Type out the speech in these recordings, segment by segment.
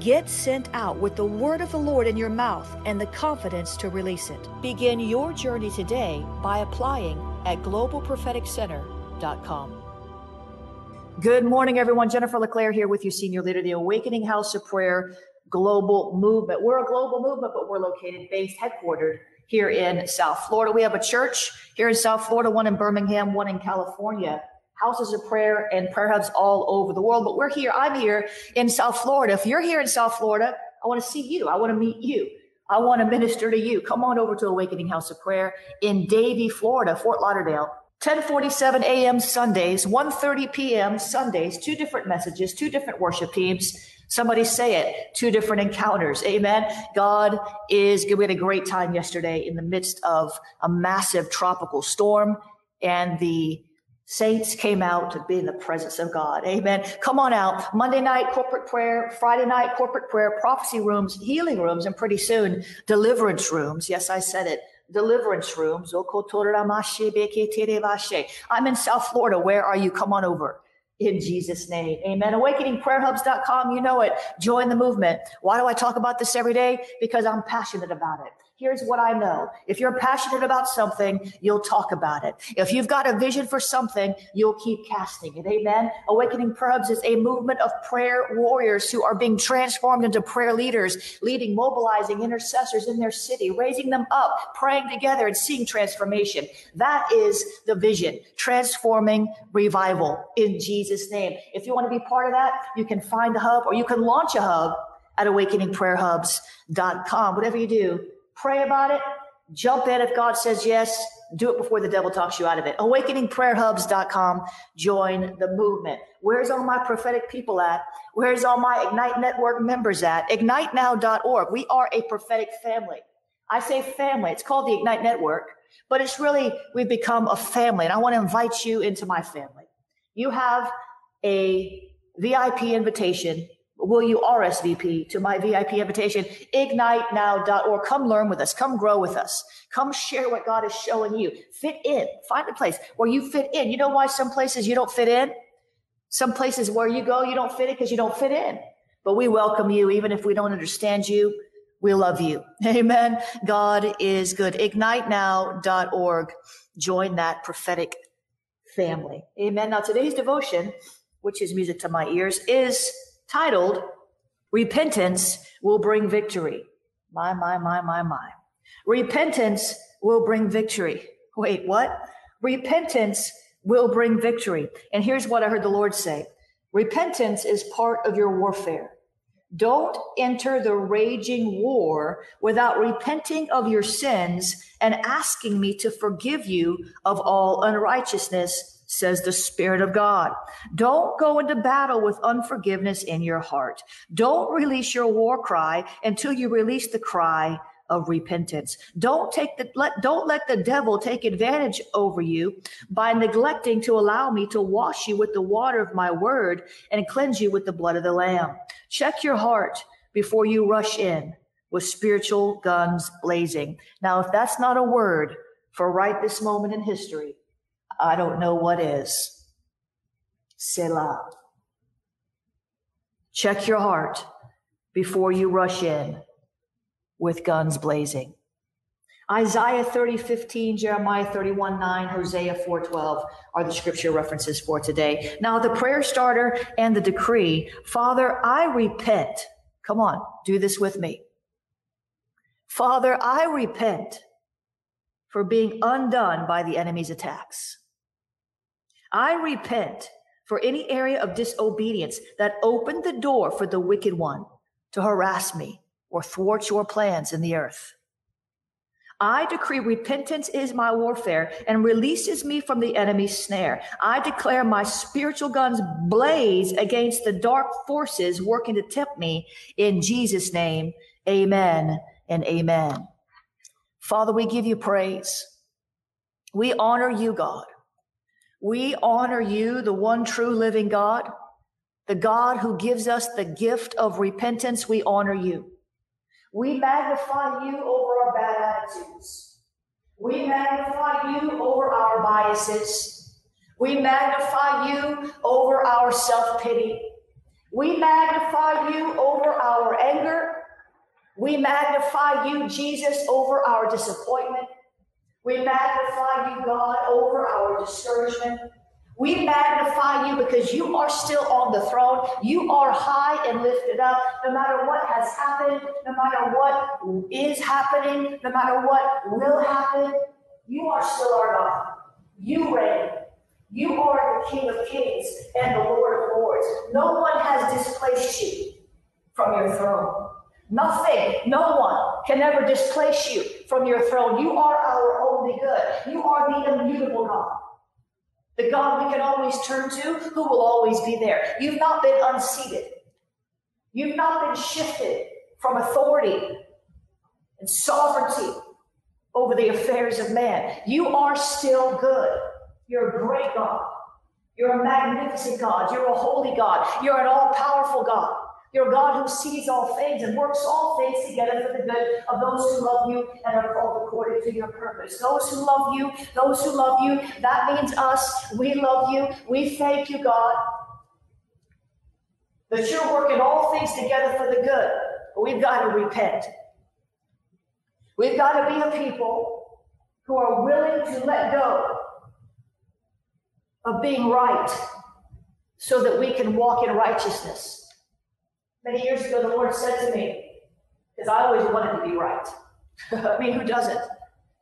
Get sent out with the word of the Lord in your mouth and the confidence to release it. Begin your journey today by applying at globalpropheticcenter.com. Good morning, everyone. Jennifer LeClaire here with you, Senior Leader of the Awakening House of Prayer Global Movement. We're a global movement, but we're located, based, headquartered here in South Florida. We have a church here in South Florida, one in Birmingham, one in California houses of prayer and prayer hubs all over the world. But we're here. I'm here in South Florida. If you're here in South Florida, I want to see you. I want to meet you. I want to minister to you. Come on over to Awakening House of Prayer in Davie, Florida, Fort Lauderdale. 1047 a.m. Sundays, 1.30 p.m. Sundays, two different messages, two different worship teams. Somebody say it, two different encounters. Amen. God is good. We had a great time yesterday in the midst of a massive tropical storm and the Saints came out to be in the presence of God. Amen. Come on out. Monday night, corporate prayer. Friday night, corporate prayer, prophecy rooms, healing rooms, and pretty soon, deliverance rooms. Yes, I said it. Deliverance rooms. I'm in South Florida. Where are you? Come on over in Jesus' name. Amen. AwakeningPrayerHubs.com. You know it. Join the movement. Why do I talk about this every day? Because I'm passionate about it. Here's what I know. If you're passionate about something, you'll talk about it. If you've got a vision for something, you'll keep casting it. Amen. Awakening Prayer Hubs is a movement of prayer warriors who are being transformed into prayer leaders, leading, mobilizing intercessors in their city, raising them up, praying together and seeing transformation. That is the vision, transforming revival in Jesus' name. If you want to be part of that, you can find a hub or you can launch a hub at awakeningprayerhubs.com. Whatever you do, Pray about it. Jump in if God says yes. Do it before the devil talks you out of it. AwakeningPrayerHubs.com. Join the movement. Where's all my prophetic people at? Where's all my Ignite Network members at? IgniteNow.org. We are a prophetic family. I say family. It's called the Ignite Network, but it's really, we've become a family. And I want to invite you into my family. You have a VIP invitation will you RSVP to my VIP invitation, ignitenow.org. Come learn with us. Come grow with us. Come share what God is showing you. Fit in. Find a place where you fit in. You know why some places you don't fit in? Some places where you go, you don't fit in because you don't fit in. But we welcome you, even if we don't understand you. We love you. Amen. God is good. Ignitenow.org. Join that prophetic family. Amen. Now, today's devotion, which is music to my ears, is titled Repentance Will Bring Victory. My, my, my, my, my. Repentance will bring victory. Wait, what? Repentance will bring victory. And here's what I heard the Lord say Repentance is part of your warfare. Don't enter the raging war without repenting of your sins and asking me to forgive you of all unrighteousness says the Spirit of God. Don't go into battle with unforgiveness in your heart. Don't release your war cry until you release the cry of repentance. Don't take the let don't let the devil take advantage over you by neglecting to allow me to wash you with the water of my word and cleanse you with the blood of the lamb. Check your heart before you rush in with spiritual guns blazing. Now, if that's not a word for right this moment in history, I don't know what is. Selah. Check your heart before you rush in with guns blazing. Isaiah 30, 15, Jeremiah 31, 9, Hosea 4, 12 are the scripture references for today. Now, the prayer starter and the decree Father, I repent. Come on, do this with me. Father, I repent for being undone by the enemy's attacks. I repent for any area of disobedience that opened the door for the wicked one to harass me or thwart your plans in the earth. I decree repentance is my warfare and releases me from the enemy's snare. I declare my spiritual guns blaze against the dark forces working to tempt me in Jesus' name. Amen and amen. Father, we give you praise. We honor you, God. We honor you, the one true living God, the God who gives us the gift of repentance. We honor you. We magnify you over our bad attitudes. We magnify you over our biases. We magnify you over our self pity. We magnify you over our anger. We magnify you, Jesus, over our disappointment. We magnify you, God, over our discouragement. We magnify you because you are still on the throne. You are high and lifted up. No matter what has happened, no matter what is happening, no matter what will happen, you are still our God. You reign. You are the King of Kings and the Lord of Lords. No one has displaced you from your throne. Nothing, no one can ever displace you from your throne. You are good. You are the immutable God the God we can always turn to, who will always be there. You've not been unseated. You've not been shifted from authority and sovereignty over the affairs of man. You are still good. You're a great God. You're a magnificent God. You're a holy God. You're an all powerful God. You're God who sees all things and works all things together for the good of those who love you and are called according to your purpose. Those who love you, those who love you, that means us. We love you. We thank you, God, that you're working all things together for the good. But we've got to repent. We've got to be a people who are willing to let go of being right so that we can walk in righteousness. Many years ago, the Lord said to me, because I always wanted to be right. I mean, who doesn't?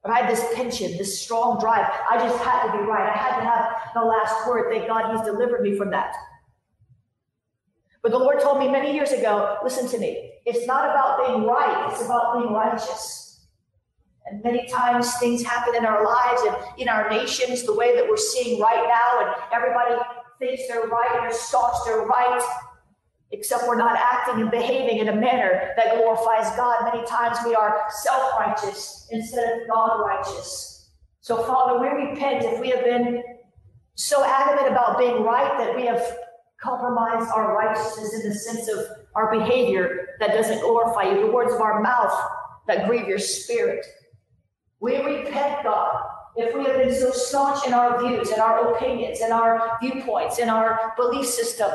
But I had this pension, this strong drive. I just had to be right. I had to have the last word. Thank God He's delivered me from that. But the Lord told me many years ago listen to me. It's not about being right, it's about being righteous. And many times things happen in our lives and in our nations the way that we're seeing right now, and everybody thinks they're right, and they're staunch, they're right except we're not acting and behaving in a manner that glorifies God. Many times we are self righteous instead of God righteous. So, Father, we repent if we have been so adamant about being right that we have compromised our righteousness in the sense of our behavior that doesn't glorify you, the words of our mouth that grieve your spirit. We repent, God, if we have been so staunch in our views and our opinions and our viewpoints and our belief system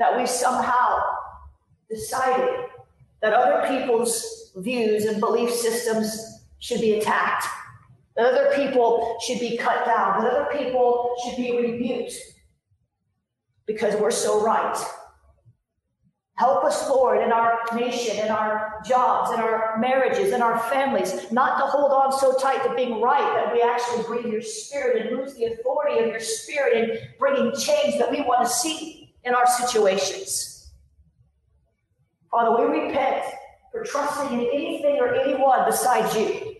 that we somehow decided that other people's views and belief systems should be attacked, that other people should be cut down, that other people should be rebuked because we're so right. Help us, Lord, in our nation, in our jobs, in our marriages, in our families, not to hold on so tight to being right that we actually grieve your spirit and lose the authority of your spirit in bringing change that we want to see in our situations. Father, we repent for trusting in anything or anyone besides you.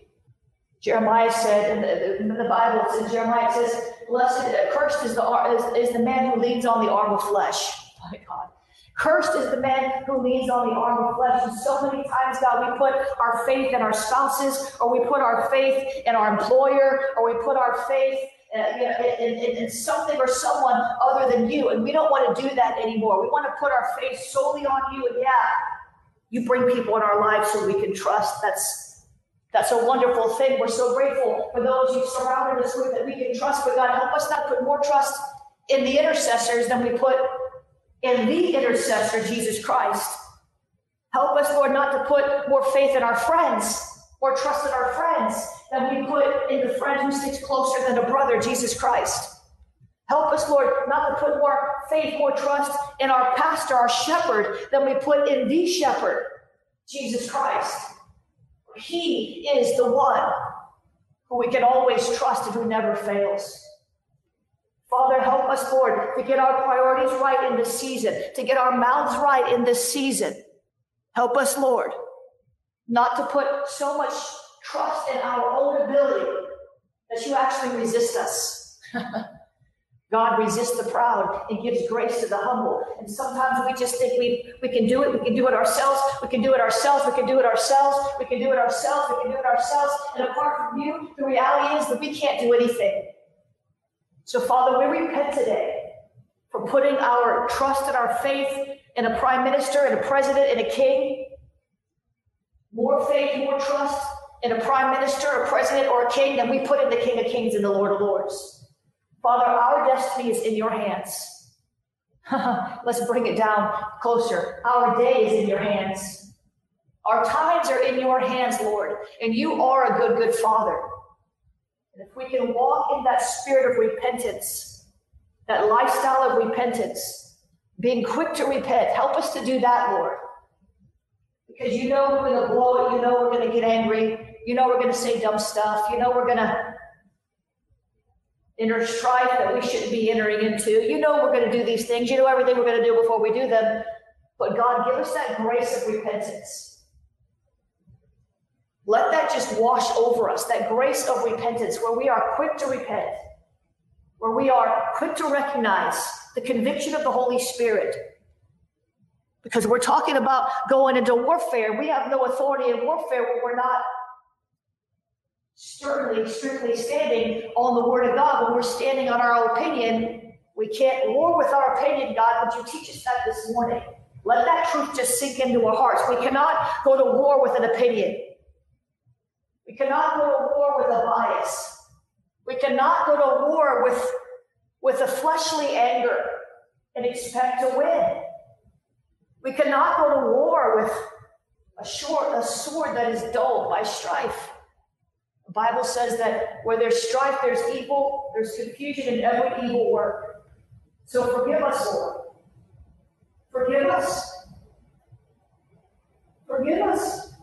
Jeremiah said in the, in the Bible, it says, Jeremiah says, Blessed, uh, cursed is the, is, is the man who leans on the arm of flesh. My God. Cursed is the man who leans on the arm of flesh. And so many times, God, we put our faith in our spouses, or we put our faith in our employer, or we put our faith uh, in, in, in, something or someone other than you. And we don't want to do that anymore. We want to put our faith solely on you. And yeah, You bring people in our lives who we can trust. That's that's a wonderful thing. We're so grateful for those you've surrounded us with that we can trust. But God, help us not put more trust in the intercessors than we put in the intercessor, Jesus Christ. Help us, Lord, not to put more faith in our friends, more trust in our friends than we put in the friend who sticks closer than a brother, Jesus Christ. Help us, Lord, not to put more faith, more trust in our pastor, our shepherd, than we put in the shepherd, Jesus Christ. He is the one who we can always trust and who never fails. Father, help us, Lord, to get our priorities right in this season, to get our mouths right in this season. Help us, Lord, not to put so much trust in our own ability that you actually resist us. God resists the proud and gives grace to the humble. And sometimes we just think we, we can do it. We can do it ourselves. We can do it ourselves. We can do it ourselves. We can do it ourselves. We can do it ourselves. And apart from you, the reality is that we can't do anything. So, Father, we repent today for putting our trust and our faith in a prime minister and a president and a king. More faith, more trust in a prime minister, a president, or a king than we put in the King of Kings and the Lord of Lords. Father, our destiny is in your hands. Let's bring it down closer. Our day is in your hands. Our times are in your hands, Lord, and you are a good, good Father. And if we can walk in that spirit of repentance, that lifestyle of repentance, being quick to repent, help us to do that, Lord. Because you know we're going to blow it. You know we're going to get angry. You know we're going to say dumb stuff. You know we're going to inner strife that we shouldn't be entering into. You know we're going to do these things. You know everything we're going to do before we do them. But God, give us that grace of repentance. Let that just wash over us, that grace of repentance where we are quick to repent, where we are quick to recognize the conviction of the Holy Spirit. Because we're talking about going into warfare. We have no authority in warfare where we're not strictly, strictly standing on the word of God, when we're standing on our opinion, we can't war with our opinion, God. Would you teach us that this morning? Let that truth just sink into our hearts. We cannot go to war with an opinion. We cannot go to war with a bias. We cannot go to war with, with a fleshly anger and expect to win. We cannot go to war with a, short, a sword that is dulled by strife. The Bible says that where there's strife, there's evil, there's confusion in every evil work. So forgive us, Lord. Forgive us. Forgive us.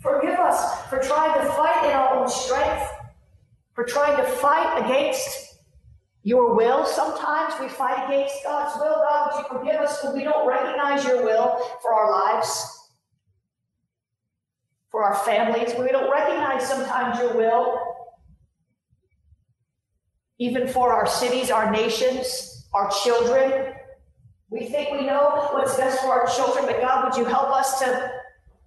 Forgive us for trying to fight in our own strength, for trying to fight against your will. Sometimes we fight against God's will. God, would you forgive us we don't recognize your will for our lives? for our families. We don't recognize sometimes your will, even for our cities, our nations, our children. We think we know what's best for our children, but God, would you help us to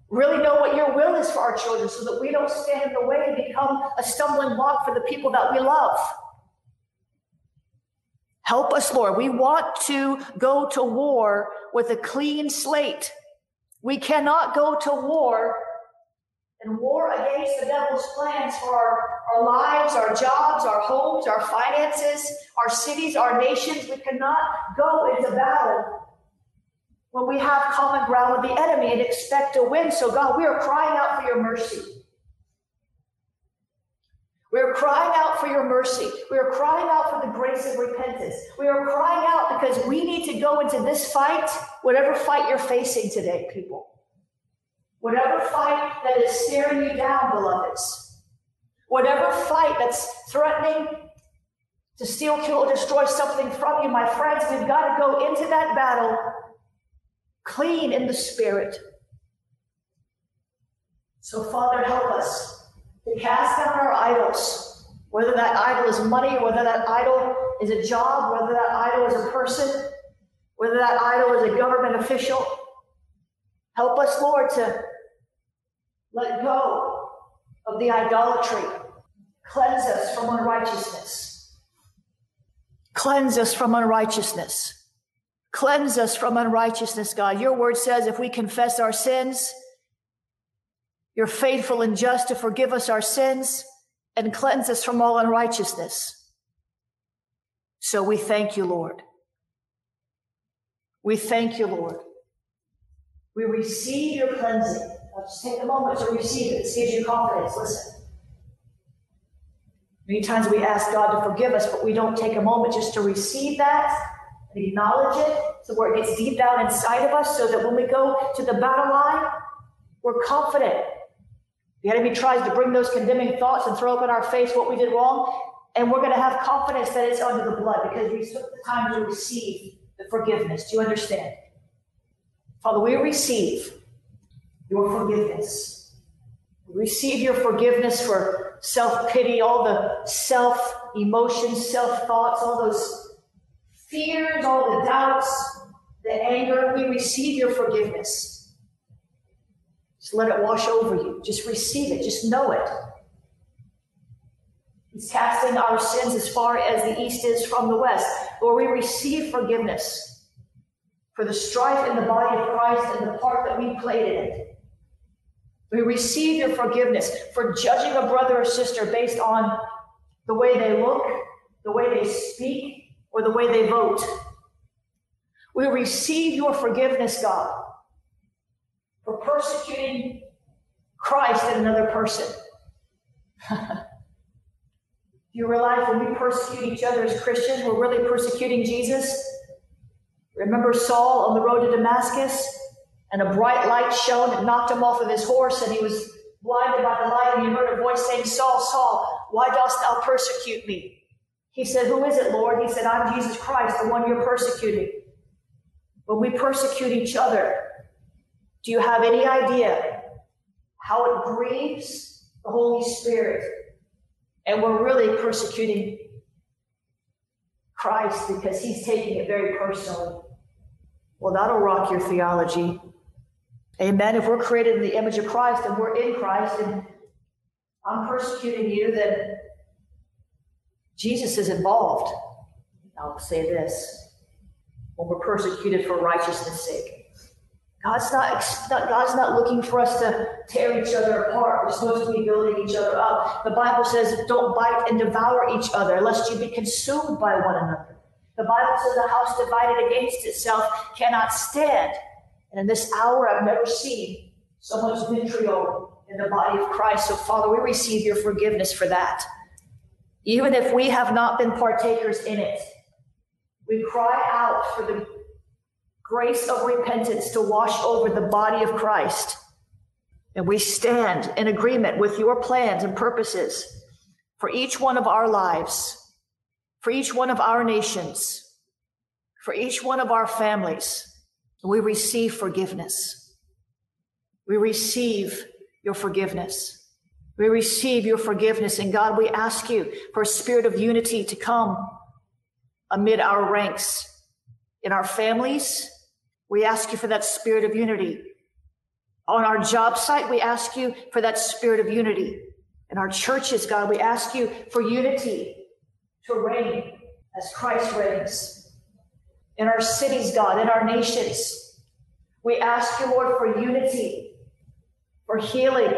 really know what your will is for our children so that we don't stand in the way and become a stumbling block for the people that we love? Help us, Lord. We want to go to war with a clean slate. We cannot go to war and war against the devil's plans for our, our lives, our jobs, our homes, our finances, our cities, our nations. We cannot go into battle when we have common ground with the enemy and expect to win. So, God, we are crying out for your mercy. We are crying out for your mercy. We are crying out for the grace of repentance. We are crying out because we need to go into this fight, whatever fight you're facing today, people. Whatever fight that is staring you down, beloveds, whatever fight that's threatening to steal, kill, or destroy something from you, my friends, we've got to go into that battle clean in the spirit. So, Father, help us cast down our idols, whether that idol is money, whether that idol is a job, whether that idol is a person, whether that idol is a government official. Help us, Lord, to let go of the idolatry. Cleanse us from unrighteousness. Cleanse us from unrighteousness. Cleanse us from unrighteousness, God. Your word says if we confess our sins, you're faithful and just to forgive us our sins and cleanse us from all unrighteousness. So we thank you, Lord. We thank you, Lord. We receive your cleansing. Just take a moment to receive it. This gives you confidence. Listen. Many times we ask God to forgive us, but we don't take a moment just to receive that and acknowledge it so where it gets deep down inside of us so that when we go to the battle line, we're confident. The enemy tries to bring those condemning thoughts and throw up in our face what we did wrong, and we're going to have confidence that it's under the blood because we took the time to receive the forgiveness. Do you understand? Father, we receive your forgiveness. We receive your forgiveness for self pity, all the self emotions, self thoughts, all those fears, all the doubts, the anger, we receive your forgiveness. Just let it wash over you. Just receive it. Just know it. He's casting our sins as far as the east is from the west. Lord, we receive forgiveness for the strife in the body of Christ and the part that we played in it. We receive your forgiveness for judging a brother or sister based on the way they look, the way they speak, or the way they vote. We receive your forgiveness, God, for persecuting Christ and another person. Do you realize when we persecute each other as Christians, we're really persecuting Jesus? Remember Saul on the road to Damascus? And a bright light shone and knocked him off of his horse, and he was blinded by the light, and he heard a voice saying, Saul, Saul, why dost thou persecute me? He said, Who is it, Lord? He said, I'm Jesus Christ, the one you're persecuting. When we persecute each other, do you have any idea how it grieves the Holy Spirit? And we're really persecuting Christ because he's taking it very personally. Well, that'll rock your theology. Amen. If we're created in the image of Christ and we're in Christ and I'm persecuting you, then Jesus is involved. I'll say this when we're persecuted for righteousness' sake. God's not, God's not looking for us to tear each other apart. We're supposed to be building each other up. The Bible says, don't bite and devour each other, lest you be consumed by one another. The Bible says, a house divided against itself cannot stand. And in this hour, I've never seen so much vitriol in the body of Christ. So, Father, we receive your forgiveness for that even if we have not been partakers in it. We cry out for the grace of repentance to wash over the body of Christ. And we stand in agreement with your plans and purposes for each one of our lives, for each one of our nations, for each one of our families. We receive forgiveness. We receive your forgiveness. We receive your forgiveness. And God, we ask you for a spirit of unity to come amid our ranks in our families. We ask you for that spirit of unity. On our job site, we ask you for that spirit of unity. In our churches, God, we ask you for unity to reign as Christ reigns. In our cities, God, in our nations, we ask you, Lord, for unity, for healing,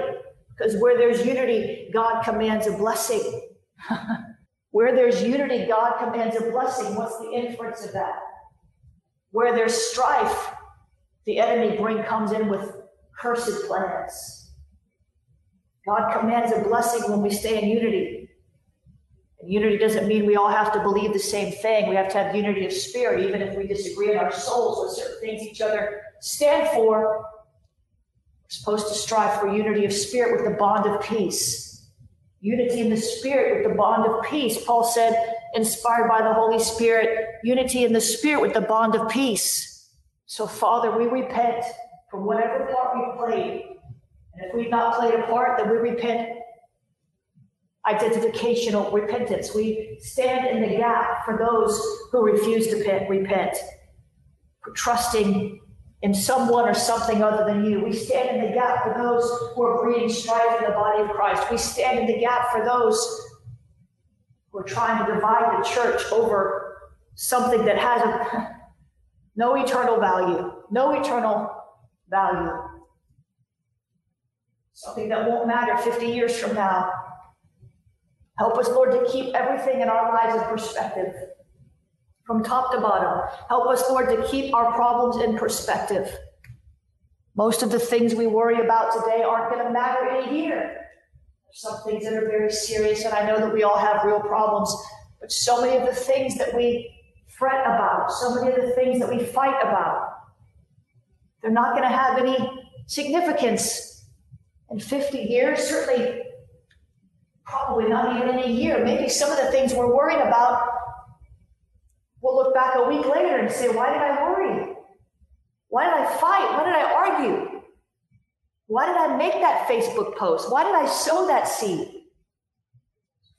because where there's unity, God commands a blessing. where there's unity, God commands a blessing. What's the inference of that? Where there's strife, the enemy bring comes in with cursed plans. God commands a blessing when we stay in unity. And unity doesn't mean we all have to believe the same thing. We have to have unity of spirit, even if we disagree in our souls with certain things each other stand for. We're supposed to strive for unity of spirit with the bond of peace. Unity in the spirit with the bond of peace. Paul said, inspired by the Holy Spirit, unity in the spirit with the bond of peace. So, Father, we repent for whatever part we played. And if we've not played a part, then we repent identificational repentance. We stand in the gap for those who refuse to repent, for trusting in someone or something other than you. We stand in the gap for those who are breeding strife in the body of Christ. We stand in the gap for those who are trying to divide the church over something that hasn't No eternal value. No eternal value. Something that won't matter 50 years from now. Help us, Lord, to keep everything in our lives in perspective from top to bottom. Help us, Lord, to keep our problems in perspective. Most of the things we worry about today aren't going to matter in a year. Some things that are very serious, and I know that we all have real problems, but so many of the things that we fret about, so many of the things that we fight about, they're not going to have any significance in 50 years, certainly, probably not even in a year. Maybe some of the things we're worrying about We'll look back a week later and say, Why did I worry? Why did I fight? Why did I argue? Why did I make that Facebook post? Why did I sow that seed?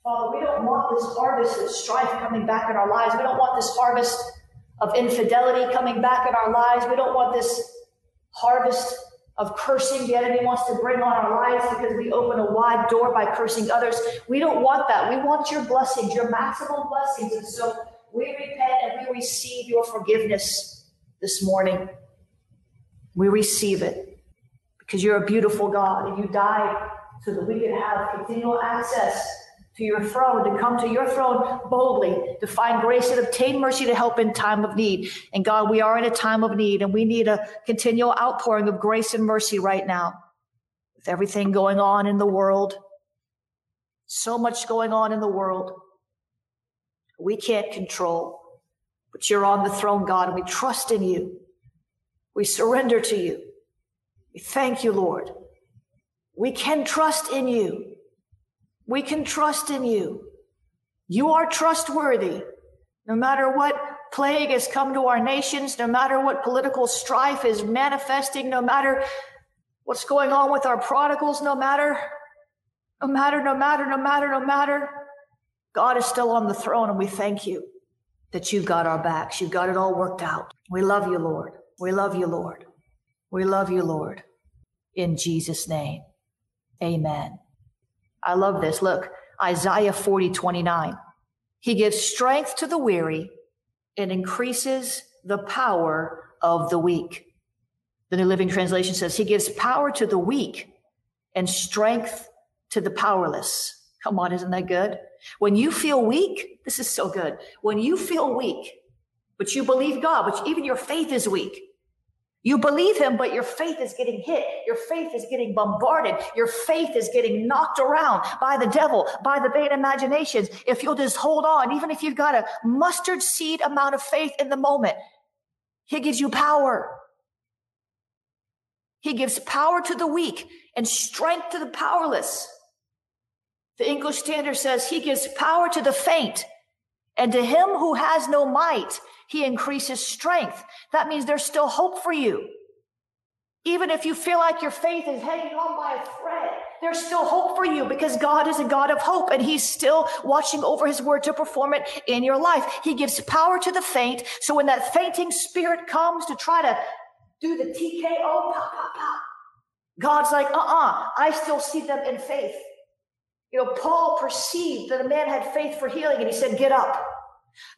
Father, we don't want this harvest of strife coming back in our lives. We don't want this harvest of infidelity coming back in our lives. We don't want this harvest of cursing the enemy wants to bring on our lives because we open a wide door by cursing others. We don't want that. We want your blessings, your maximum blessings. And so we repent and we receive your forgiveness this morning. We receive it because you're a beautiful God and you died so that we could have continual access to your throne, to come to your throne boldly, to find grace and obtain mercy to help in time of need. And God, we are in a time of need and we need a continual outpouring of grace and mercy right now. With everything going on in the world, so much going on in the world we can't control. But you're on the throne, God, and we trust in you. We surrender to you. We thank you, Lord. We can trust in you. We can trust in you. You are trustworthy. No matter what plague has come to our nations, no matter what political strife is manifesting, no matter what's going on with our prodigals, no matter, no matter, no matter, no matter, no matter, God is still on the throne, and we thank you that you've got our backs. You've got it all worked out. We love you, Lord. We love you, Lord. We love you, Lord. In Jesus' name, amen. I love this. Look, Isaiah 40, 29. He gives strength to the weary and increases the power of the weak. The New Living Translation says, He gives power to the weak and strength to the powerless. Come on, isn't that good? When you feel weak, this is so good. When you feel weak, but you believe God, but even your faith is weak. You believe him, but your faith is getting hit. Your faith is getting bombarded. Your faith is getting knocked around by the devil, by the vain imaginations. If you'll just hold on, even if you've got a mustard seed amount of faith in the moment, he gives you power. He gives power to the weak and strength to the powerless. The English Standard says he gives power to the faint, and to him who has no might, he increases strength. That means there's still hope for you. Even if you feel like your faith is hanging on by a thread, there's still hope for you because God is a God of hope and He's still watching over His word to perform it in your life. He gives power to the faint. So when that fainting spirit comes to try to do the TKO, pop, pop, pop, God's like, uh uh-uh, uh I still see them in faith. You know, Paul perceived that a man had faith for healing and he said, Get up.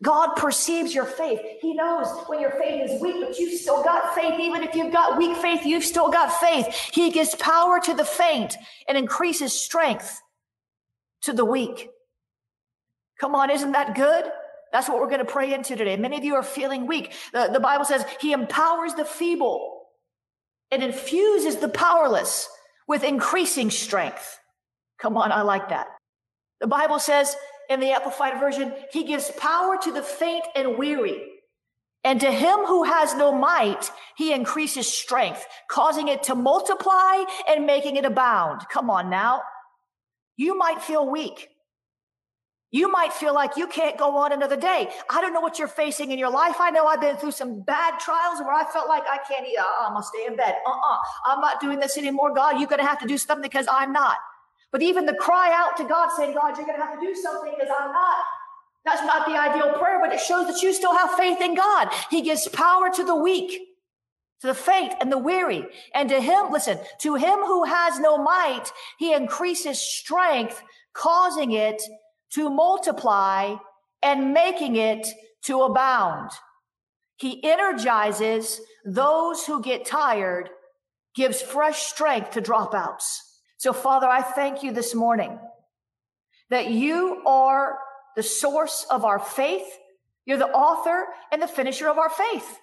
God perceives your faith. He knows when your faith is weak, but you've still got faith. Even if you've got weak faith, you've still got faith. He gives power to the faint and increases strength to the weak. Come on, isn't that good? That's what we're going to pray into today. Many of you are feeling weak. The, the Bible says he empowers the feeble and infuses the powerless with increasing strength. Come on, I like that. The Bible says in the Amplified Version, He gives power to the faint and weary. And to him who has no might, he increases strength, causing it to multiply and making it abound. Come on now. You might feel weak. You might feel like you can't go on another day. I don't know what you're facing in your life. I know I've been through some bad trials where I felt like I can't eat. Uh, I'm going to stay in bed. Uh-uh. I'm not doing this anymore. God, you're going to have to do something because I'm not. But even the cry out to God saying, God, you're going to have to do something because I'm not. That's not the ideal prayer, but it shows that you still have faith in God. He gives power to the weak, to the faint and the weary. And to him, listen, to him who has no might, he increases strength, causing it to multiply and making it to abound. He energizes those who get tired, gives fresh strength to dropouts. So, Father, I thank you this morning that you are the source of our faith. You're the author and the finisher of our faith.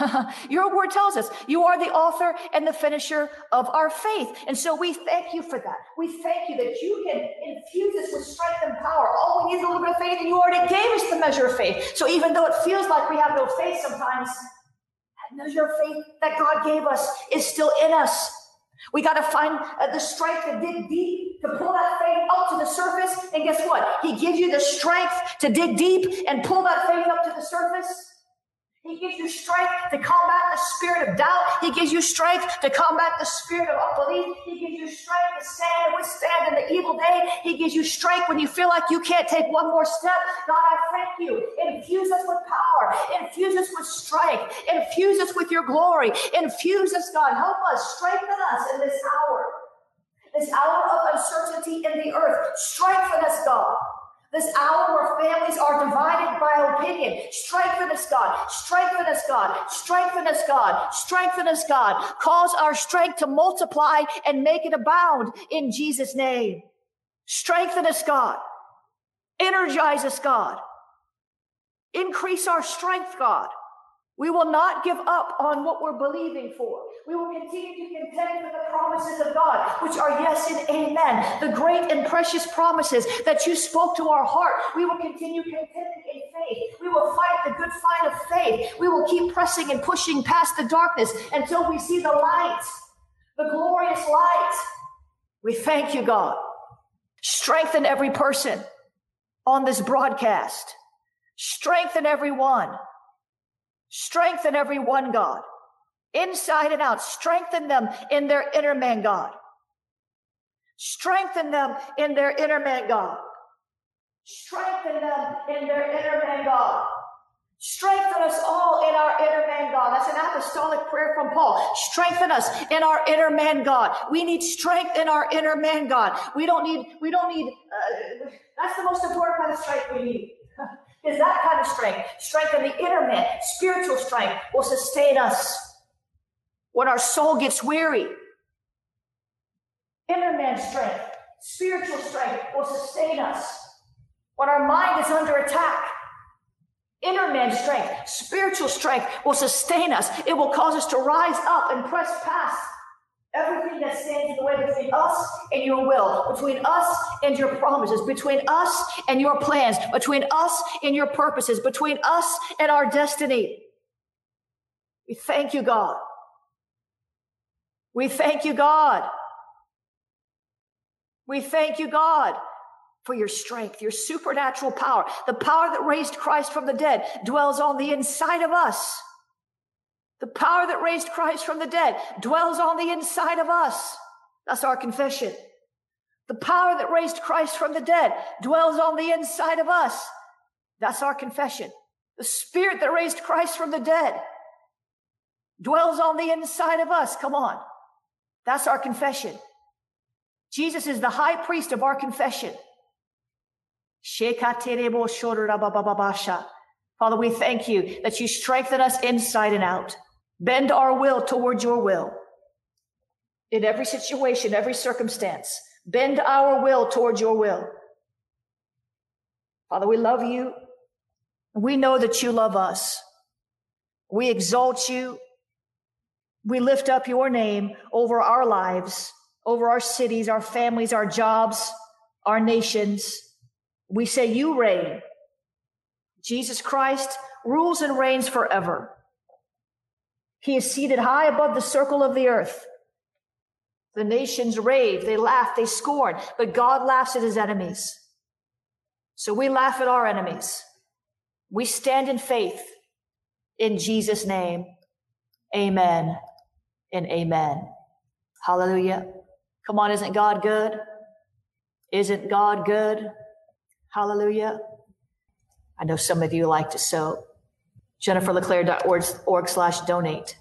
Your word tells us you are the author and the finisher of our faith. And so we thank you for that. We thank you that you can infuse us with strength and power. All we need is a little bit of faith, and you already gave us the measure of faith. So even though it feels like we have no faith sometimes, that measure of faith that God gave us is still in us. We got to find uh, the strength to dig deep, to pull that faith up to the surface. And guess what? He gives you the strength to dig deep and pull that faith up to the surface. He gives you strength to combat the spirit of doubt. He gives you strength to combat the spirit of unbelief. He gives you strength to stand and withstand in the evil day. He gives you strength when you feel like you can't take one more step. God, I thank you. Infuse us with power. Infuse us with strength. Infuse us with your glory. Infuse us, God. Help us. Strengthen us in this hour. This hour of uncertainty in the earth. Strengthen us, God. This hour where families are divided by opinion. Strengthen us, God. Strengthen us, God. Strengthen us, God. Strengthen us, God. Cause our strength to multiply and make it abound in Jesus' name. Strengthen us, God. Energize us, God. Increase our strength, God. We will not give up on what we're believing for. We will continue to contend for the promises of God, which are yes and amen. The great and precious promises that you spoke to our heart. We will continue contending in faith. We will fight the good fight of faith. We will keep pressing and pushing past the darkness until we see the light, the glorious light. We thank you, God. Strengthen every person on this broadcast. Strengthen everyone Strengthen every one, God, inside and out. Strengthen them in their inner man, God. Strengthen them in their inner man, God. Strengthen them in their inner man, God. Strengthen us all in our inner man, God. That's an apostolic prayer from Paul. Strengthen us in our inner man, God. We need strength in our inner man, God. We don't need, we don't need, uh, that's the most important kind of strength we need is that kind of strength. Strength in the inner man, spiritual strength will sustain us when our soul gets weary. Inner man strength, spiritual strength will sustain us when our mind is under attack. Inner man strength, spiritual strength will sustain us. It will cause us to rise up and press past Everything that stands in the way between us and your will, between us and your promises, between us and your plans, between us and your purposes, between us and our destiny. We thank you, God. We thank you, God. We thank you, God, for your strength, your supernatural power. The power that raised Christ from the dead dwells on the inside of us. The power that raised Christ from the dead dwells on the inside of us. That's our confession. The power that raised Christ from the dead dwells on the inside of us. That's our confession. The spirit that raised Christ from the dead dwells on the inside of us. Come on. That's our confession. Jesus is the high priest of our confession. Father, we thank you that you strengthen us inside and out. Bend our will towards your will. In every situation, every circumstance, bend our will towards your will. Father, we love you. We know that you love us. We exalt you. We lift up your name over our lives, over our cities, our families, our jobs, our nations. We say you reign. Jesus Christ rules and reigns forever. He is seated high above the circle of the earth. The nations rave, they laugh, they scorn, but God laughs at his enemies. So we laugh at our enemies. We stand in faith in Jesus' name. Amen and amen. Hallelujah. Come on, isn't God good? Isn't God good? Hallelujah. I know some of you like to sow jenniferleclaire.org slash donate.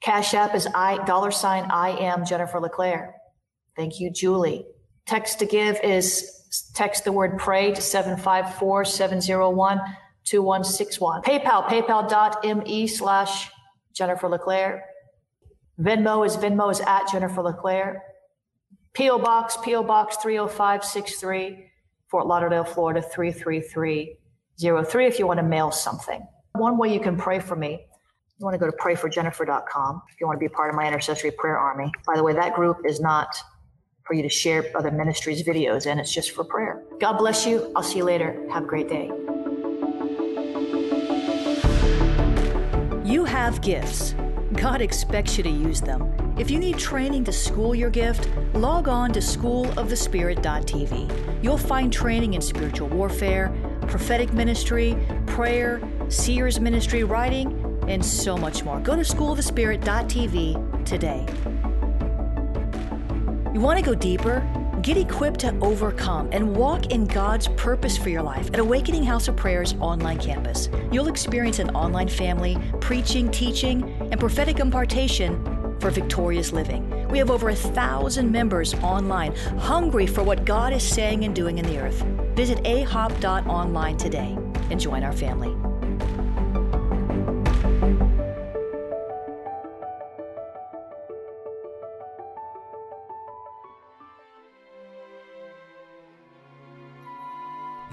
Cash app is I dollar sign I am Jennifer LeClaire. Thank you, Julie. Text to give is text the word pray to 754 701 2161. PayPal, paypal.me slash Jennifer LeClaire. Venmo is Venmo is at Jennifer LeClaire. P.O. Box, P.O. Box 30563, Fort Lauderdale, Florida 33303 if you want to mail something. One way you can pray for me, you want to go to prayforjennifer.com if you want to be part of my intercessory prayer army. By the way, that group is not for you to share other ministries' videos and it's just for prayer. God bless you. I'll see you later. Have a great day. You have gifts. God expects you to use them. If you need training to school your gift, log on to schoolofthespirit.tv. You'll find training in spiritual warfare, prophetic ministry, prayer, seers ministry, writing, and so much more. Go to schoolofthespirit.tv today. You want to go deeper? Get equipped to overcome and walk in God's purpose for your life at Awakening House of Prayers online campus. You'll experience an online family, preaching, teaching, and prophetic impartation for victorious living. We have over a thousand members online, hungry for what God is saying and doing in the earth. Visit ahop.online today and join our family.